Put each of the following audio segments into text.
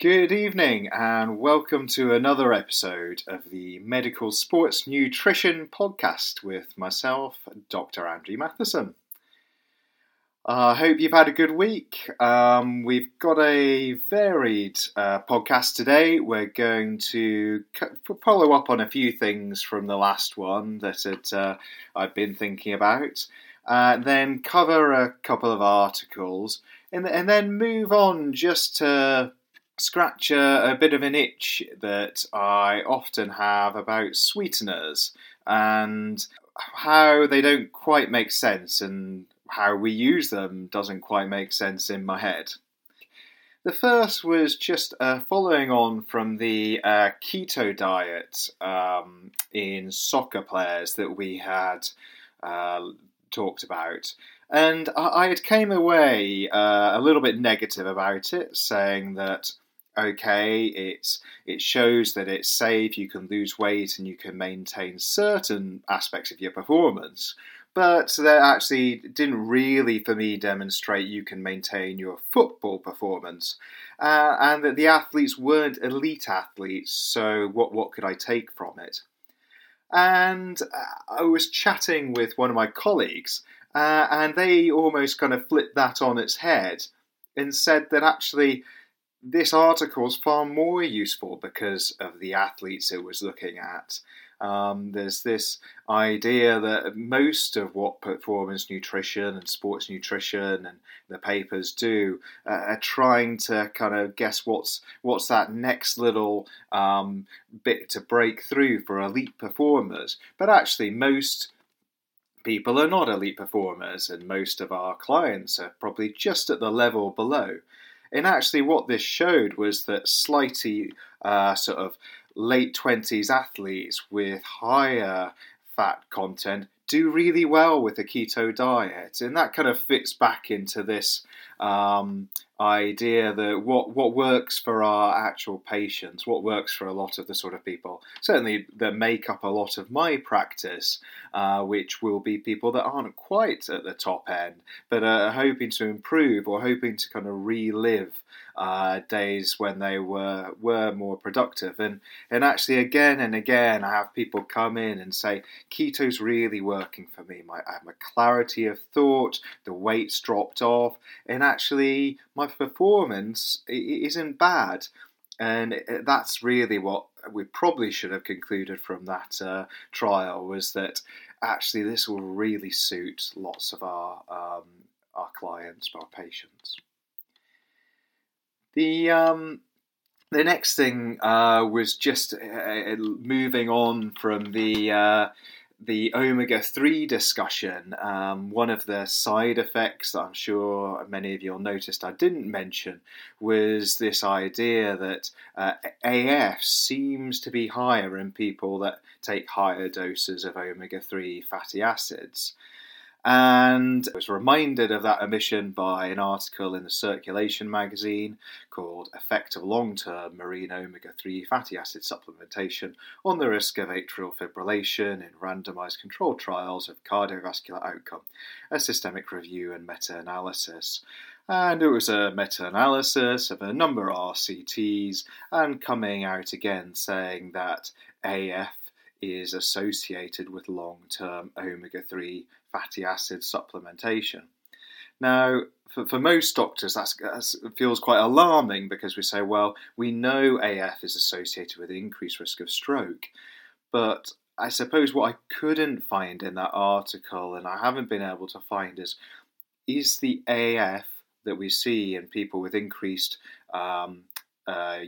Good evening, and welcome to another episode of the Medical Sports Nutrition Podcast with myself, Dr. Andrew Matheson. I uh, hope you've had a good week. Um, we've got a varied uh, podcast today. We're going to follow up on a few things from the last one that had, uh, I've been thinking about, uh, then cover a couple of articles, and, and then move on just to scratch a, a, bit of an itch that I often have about sweeteners and how they don't quite make sense and how we use them doesn't quite make sense in my head. The first was just uh, following on from the uh, keto diet um, in soccer players that we had uh, talked about. And I, I came away uh, a little bit negative about it, saying that okay. It's it shows that it's safe. You can lose weight and you can maintain certain aspects of your performance. But that actually didn't really, for me, demonstrate you can maintain your football performance, uh, and that the athletes weren't elite athletes. So what what could I take from it? And uh, I was chatting with one of my colleagues, uh, and they almost kind of flipped that on its head and said that actually this article is far more useful because of the athletes it was looking at. Um, there's this idea that most of what performance nutrition and sports nutrition and the papers do uh, are trying to kind of guess what's what's that next little um, bit to break through for elite performers. But actually, most people are not elite performers, and most of our clients are probably just at the level below. And actually, what this showed was that slightly uh, sort of late 20s athletes with higher fat content do really well with the keto diet, and that kind of fits back into this um, idea that what what works for our actual patients, what works for a lot of the sort of people, certainly that make up a lot of my practice, uh, which will be people that aren't quite at the top end, but are hoping to improve or hoping to kind of relive uh, days when they were were more productive. And and actually, again and again, I have people come in and say, "Keto's really working for me. My I have a clarity of thought. The weight's dropped off, and actually, my performance isn't bad." And that's really what we probably should have concluded from that uh, trial was that actually this will really suit lots of our um, our clients, our patients. The um, the next thing uh, was just uh, uh, moving on from the uh, the omega three discussion. Um, one of the side effects that I'm sure many of you all noticed I didn't mention was this idea that uh, AF seems to be higher in people that take higher doses of omega three fatty acids. And I was reminded of that omission by an article in the Circulation magazine called Effect of Long Term Marine Omega 3 Fatty Acid Supplementation on the Risk of Atrial Fibrillation in Randomized Controlled Trials of Cardiovascular Outcome, a systemic review and meta analysis. And it was a meta analysis of a number of RCTs and coming out again saying that AF is associated with long term omega 3 fatty acid supplementation. Now, for, for most doctors, that feels quite alarming because we say, well, we know AF is associated with increased risk of stroke. But I suppose what I couldn't find in that article, and I haven't been able to find, is is the AF that we see in people with increased um, uh,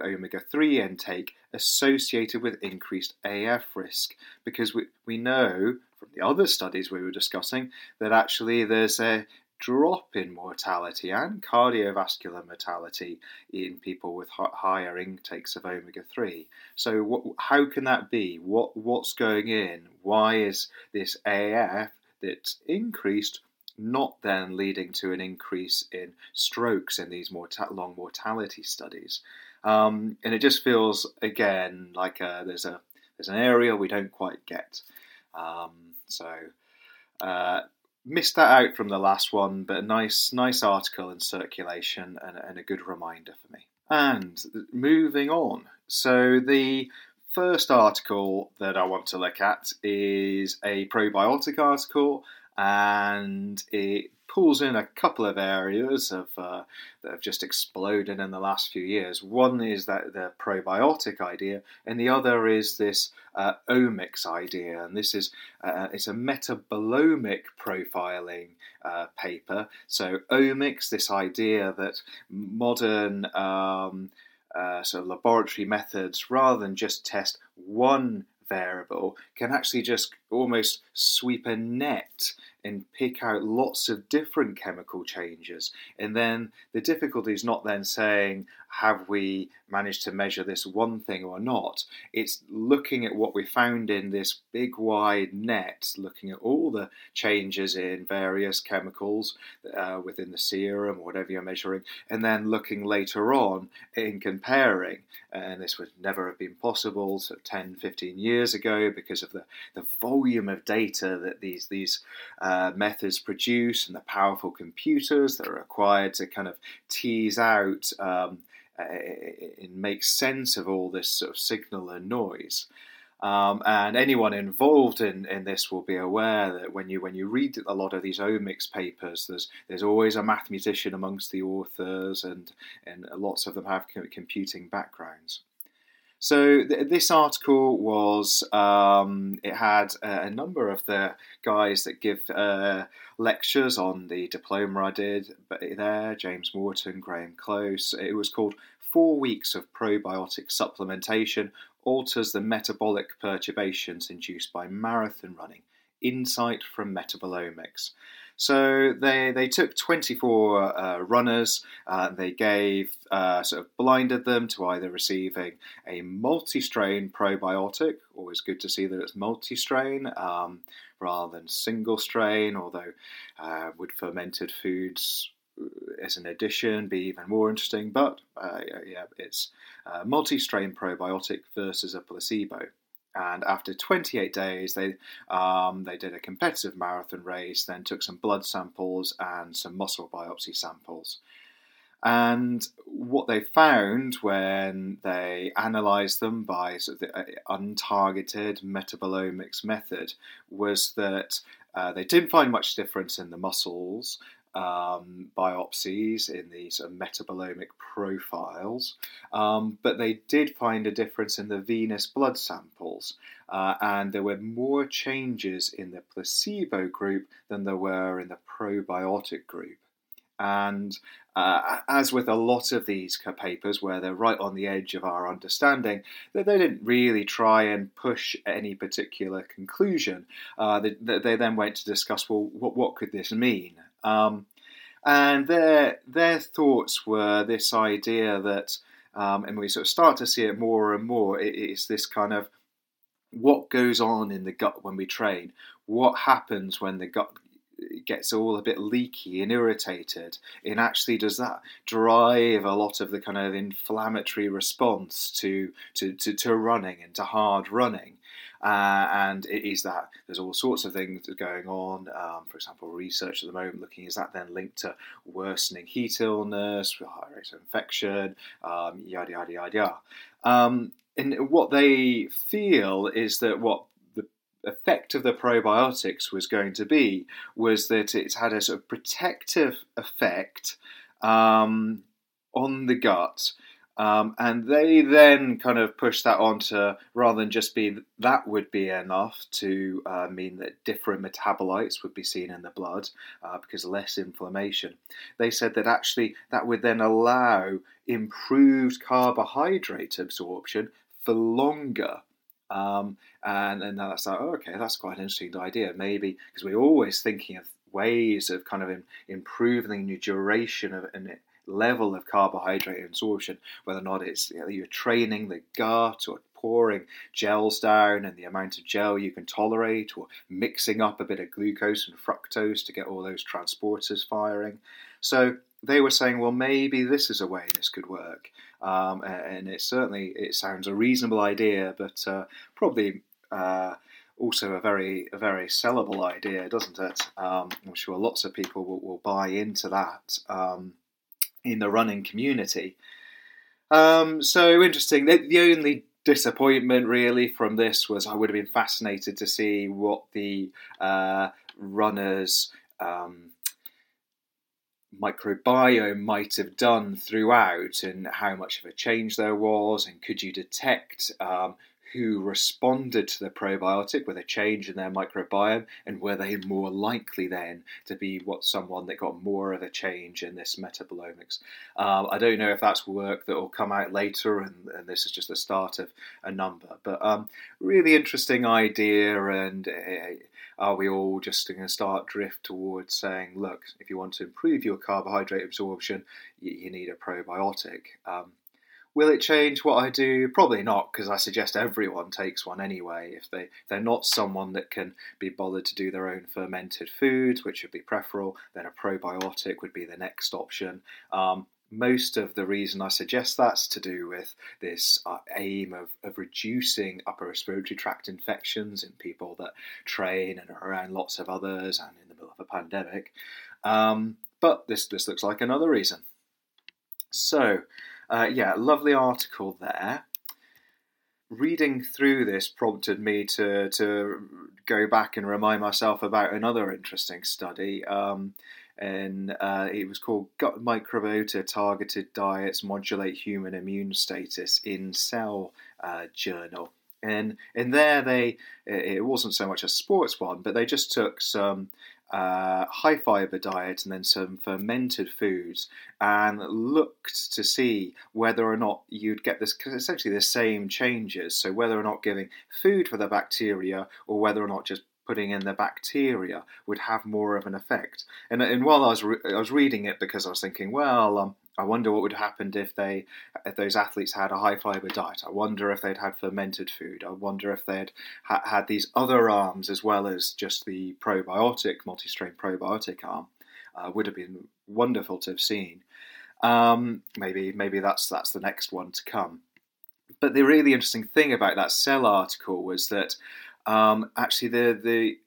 omega 3 intake associated with increased AF risk because we, we know from the other studies we were discussing that actually there's a drop in mortality and cardiovascular mortality in people with higher intakes of omega 3 so how can that be? What what's going in? Why is this AF that's increased not then leading to an increase in strokes in these morta- long mortality studies um, and it just feels again like uh, there's a there's an area we don't quite get. Um, so uh, missed that out from the last one, but a nice nice article in circulation and, and a good reminder for me. And moving on. So the first article that I want to look at is a probiotic article, and it pulls in a couple of areas of, uh, that have just exploded in the last few years. One is that the probiotic idea, and the other is this uh, omics idea. And this is uh, it's a metabolomic profiling uh, paper. So omics, this idea that modern um, uh, of laboratory methods, rather than just test one variable, can actually just almost sweep a net and pick out lots of different chemical changes. And then the difficulty is not then saying, have we managed to measure this one thing or not? It's looking at what we found in this big wide net, looking at all the changes in various chemicals uh, within the serum whatever you're measuring, and then looking later on in comparing. And this would never have been possible so 10, 15 years ago because of the, the volume of data that these, these uh, methods produce and the powerful computers that are required to kind of tease out um, and make sense of all this sort of signal and noise. Um, and anyone involved in, in this will be aware that when you when you read a lot of these omics papers, there's there's always a mathematician amongst the authors, and and lots of them have computing backgrounds. So th- this article was um, it had a, a, number of the guys that give uh, lectures on the diploma I did there, James Morton, Graham Close. It was called Four Weeks of Probiotic Supplementation Alters the Metabolic Perturbations Induced by Marathon Running. Insight from Metabolomics. So they they took 24 uh, runners. Uh, they gave uh, sort of blinded them to either receiving a multi-strain probiotic. Always good to see that it's multi-strain um, rather than single strain. Although uh, would fermented foods uh, as an addition be even more interesting? But uh, yeah, it's multi-strain probiotic versus a placebo and after 28 days, they um, they did a competitive marathon race. Then took some blood samples and some muscle biopsy samples. And what they found when they analysed them by sort of the uh, untargeted metabolomics method was that uh, they didn't find much difference in the muscles, um, biopsies in these metabolomic profiles, um, but they did find a difference in the venous blood samples, uh, and there were more changes in the placebo group than there were in the probiotic group. And uh, as with a lot of these papers, where they're right on the edge of our understanding, they, they didn't really try and push any particular conclusion. Uh, they, they, then went to discuss, well, what, what could this mean? Um, and their their thoughts were this idea that, um, and we sort of start to see it more and more. It, it's this kind of what goes on in the gut when we train. What happens when the gut gets all a bit leaky and irritated and actually does that drive a lot of the kind of inflammatory response to to, to, to running and to hard running uh, and it is that there's all sorts of things going on. Um, for example, research at the moment looking is that then linked to worsening heat illness, high rates of infection, um, yada yada yada. Um, and what they feel is that what the effect of the probiotics was going to be was that it's had a sort of protective effect um, on the gut um, and they then kind of push that on to rather than just be that would be enough to uh, mean that different metabolites would be seen in the blood uh, because less inflammation. They said that actually that would then allow improved carbohydrate absorption for longer. Um, and then that's like, oh, okay, that's quite an interesting idea. Maybe because we're always thinking of ways of kind of improving the duration of and level of carbohydrate absorption, whether or not it's you know, you're training the gut or pouring gels down and the amount of gel you can tolerate, or mixing up a bit of glucose and fructose to get all those transporters firing. So they were saying, well, maybe this is a way this could work, um, and it certainly it sounds a reasonable idea, but uh, probably. Uh, also a very a very sellable idea, doesn't it? Um, I'm sure lots of people will, will buy into that. Um, in the running community. Um, so interesting. The, the only disappointment really from this was I would have been fascinated to see what the uh, runners. Um, microbiome might have done throughout and how much of a change there was and could you detect um, who responded to the probiotic with a change in their microbiome, and were they more likely then to be what someone that got more of a change in this metabolomics? Um, I don't know if that's work that will come out later, and, and this is just the start of a number, but um, really interesting idea. And uh, are we all just going to start drift towards saying, look, if you want to improve your carbohydrate absorption, you, you need a probiotic? Um, Will it change what I do? Probably not, because I suggest everyone takes one anyway. If they they're not someone that can be bothered to do their own fermented foods, which would be preferable, then a probiotic would be the next option. Um, most of the reason I suggest that's to do with this uh, aim of, of reducing upper respiratory tract infections in people that train and are around lots of others and in the middle of a pandemic. Um, but this, this looks like another reason. So, uh, yeah, lovely article there. Reading through this prompted me to to go back and remind myself about another interesting study. Um, and uh, it was called Gut Microbiota Targeted Diets Modulate Human Immune Status in Cell uh, Journal. And in there, they it wasn't so much a sports one, but they just took some uh, high fiber diet and then some fermented foods and looked to see whether or not you'd get this essentially the same changes. So whether or not giving food for the bacteria or whether or not just putting in the bacteria would have more of an effect. And, and while I was re- I was reading it because I was thinking, well, um, I wonder what would happen if they, if those athletes had a high fiber diet. I wonder if they'd had fermented food. I wonder if they'd ha- had these other arms as well as just the probiotic, multi-strain probiotic arm. Uh, would have been wonderful to have seen. Um, maybe, maybe that's that's the next one to come. But the really interesting thing about that Cell article was that um, actually the the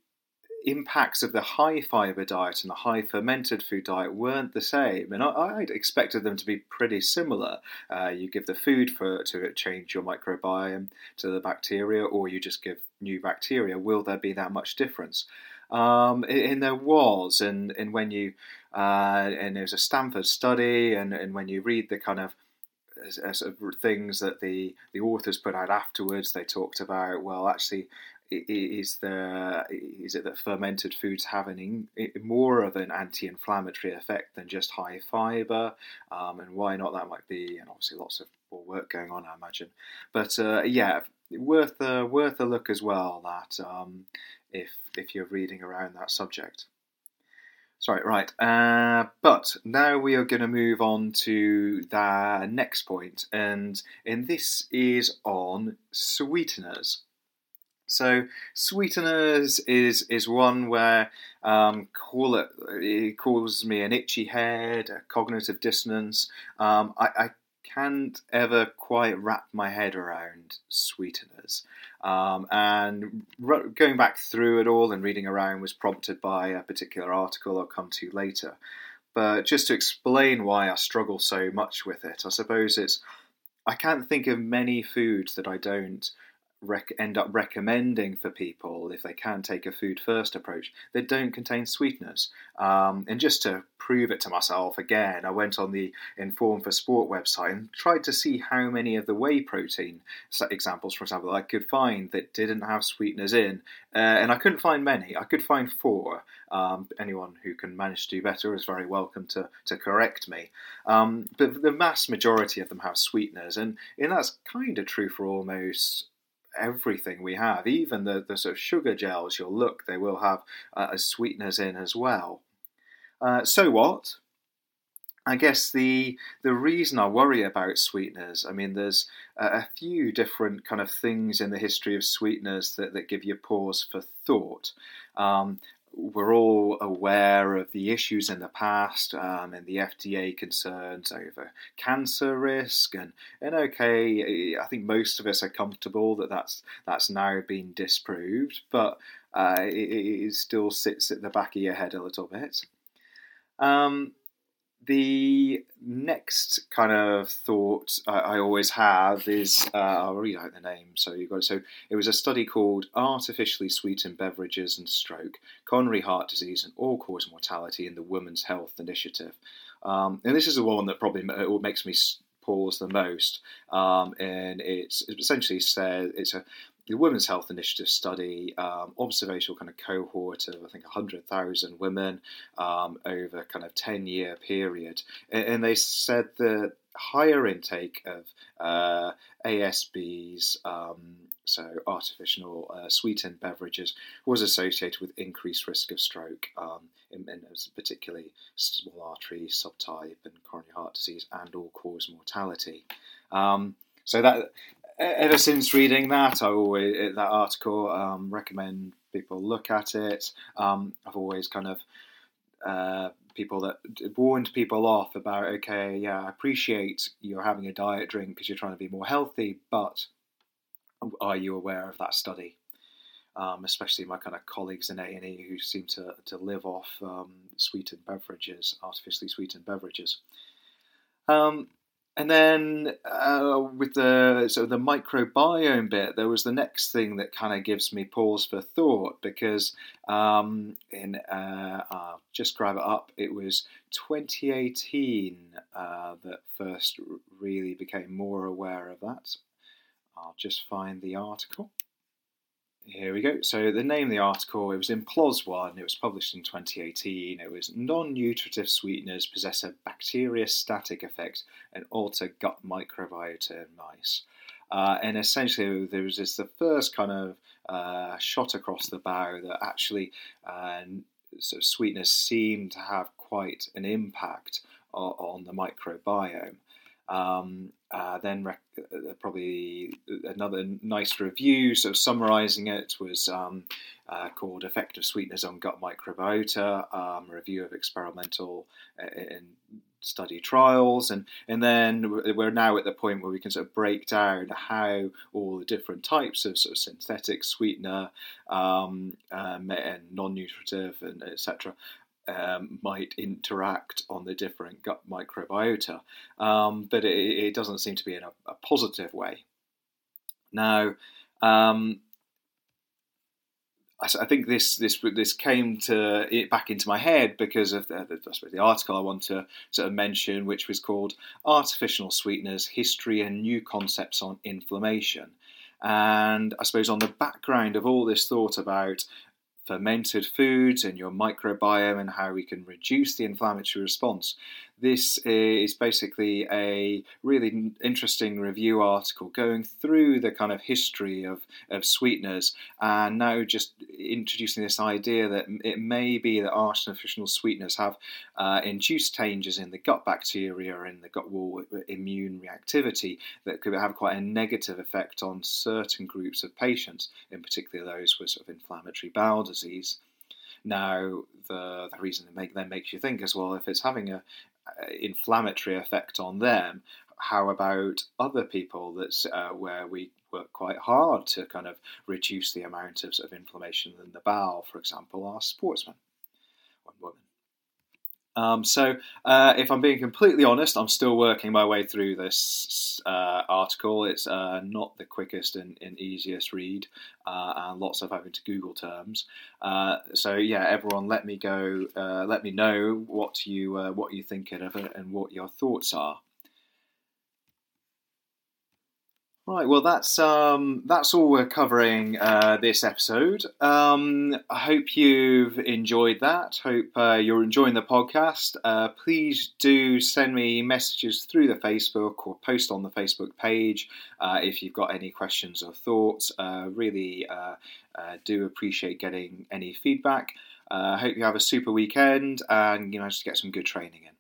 impacts of the high fiber diet and the high fermented food diet weren't the same, and I, would expected them to be pretty similar. Uh, you give the food for to change your microbiome to the bacteria, or you just give new bacteria. Will there be that much difference? Um, and there was, and and when you uh, and there's a Stanford study, and and when you read the kind of things that the the authors put out afterwards, they talked about well, actually, is there is it that fermented foods have an more of an anti-inflammatory effect than just high fiber, um, and why not? That might be, and obviously lots of more work going on, I imagine. But uh, yeah, worth a worth a look as well. That um, if if you're reading around that subject. Sorry, right. Uh, but now we are going to move on to the next point, and and this is on sweeteners. So sweeteners is is one where um, call it it causes me an itchy head, a cognitive dissonance. Um, I, I, can't ever quite wrap my head around sweeteners. Um, and r- going back through it all and reading around was prompted by a particular article I'll come to later. But just to explain why I struggle so much with it, I suppose it's I can't think of many foods that I don't rec- end up recommending for people if they can take a food first approach that don't contain sweeteners. Um, and just to prove it to myself again, I went on the Inform for Sport website and tried to see how many of the whey protein examples, for example, I could find that didn't have sweeteners in, uh, and I couldn't find many. I could find four. Um, anyone who can manage to do better is very welcome to, to correct me. Um, but the vast majority of them have sweeteners, and, and that's kind of true for almost everything we have, even the, the sort of sugar gels you'll look, they will have uh, sweeteners in as well. Uh, so what? I guess the the reason I worry about sweeteners, I mean, there's a, a few different kind of things in the history of sweeteners that, that give you pause for thought. Um, we're all aware of the issues in the past um, and the FDA concerns over cancer risk, and and okay, I think most of us are comfortable that that's that's now been disproved, but uh, it, it, still sits at the back of your head a little bit. Um, the next kind of thought I, I always have is uh, I'll read out the name. So you got it. so it was a study called "Artificially Sweetened Beverages and Stroke, Coronary Heart Disease and All-Cause Mortality in the Women's Health Initiative." Um, and this is the one that probably makes me pause the most. Um, and it's, it essentially says it's a the Women's Health Initiative study, um, observational kind of cohort of I think 100,000 women um, over kind of 10 year period, and, and, they said that higher intake of uh, ASBs, um, so artificial uh, sweetened beverages, was associated with increased risk of stroke, um, in, in particularly small artery subtype and coronary heart disease, and all cause mortality. Um, so that ever since reading that, I always that article um, recommend people look at it. Um, I've always kind of uh, people that warned people off about okay, yeah, I appreciate you're having a diet drink because you're trying to be more healthy, but are you aware of that study? Um, especially my kind of colleagues in A and E who seem to to live off um, sweetened beverages, artificially sweetened beverages. Um, and then uh, with the so the microbiome bit, there was the next thing that kind of gives me pause for thought because um, in uh, I'll just grab it up. It was 2018 uh, that first really became more aware of that. I'll just find the article. Here we go. So the name of the article, it was in PLOS One. It was published in 2018. It was non-nutritive sweeteners possess a bacteriostatic effect and alter gut microbiota in mice. Uh, and essentially, there was this the first kind of uh, shot across the bow that actually uh, of sweeteners seem to have quite an impact on the microbiome. Um, uh, then rec- uh, probably another nice review, so summarising it was um, uh, called "Effective Sweeteners on Gut Microbiota," um, a review of experimental and uh, study trials, and and then we're now at the point where we can sort of break down how all the different types of sort of synthetic sweetener um, um, and non-nutritive and etc um, might interact on the different gut microbiota, um, but it, it, doesn't seem to be in a, a positive way. Now, um, I, I, think this this this came to it back into my head because of the, the, the article I want to, to mention, which was called "Artificial Sweeteners: History and New Concepts on Inflammation." And I suppose on the background of all this thought about fermented foods and your microbiome and how we can reduce the inflammatory response. This is basically a really interesting review article going through the kind of history of, of sweeteners and now just introducing this idea that it may be that artificial sweeteners have uh, induced changes in the gut bacteria and the gut wall immune reactivity that could have quite a negative effect on certain groups of patients, in particular those with sort of inflammatory bowel disease. Now, the, the reason it make, then makes you think as well, if it's having a, uh, inflammatory effect on them. How about other people that's uh, where we work quite hard to kind of reduce the amount of, sort of inflammation in the bowel, for example, our sportsmen or women. Um, so, uh, if I'm being completely honest, I'm still working my way through this uh, article. It's uh, not the quickest and, and easiest read, uh, and lots of having to Google terms. Uh, so, yeah, everyone, let me go. Uh, let me know what you what you think of it and what your thoughts are. Right, well, that's um, that's all we're covering uh, this episode. Um, I hope you've enjoyed that. Hope uh, you're enjoying the podcast. Uh, please do send me messages through the Facebook or post on the Facebook page uh, if you've got any questions or thoughts. Uh, really uh, do appreciate getting any feedback. I hope you have a super weekend and you know just get some good training in.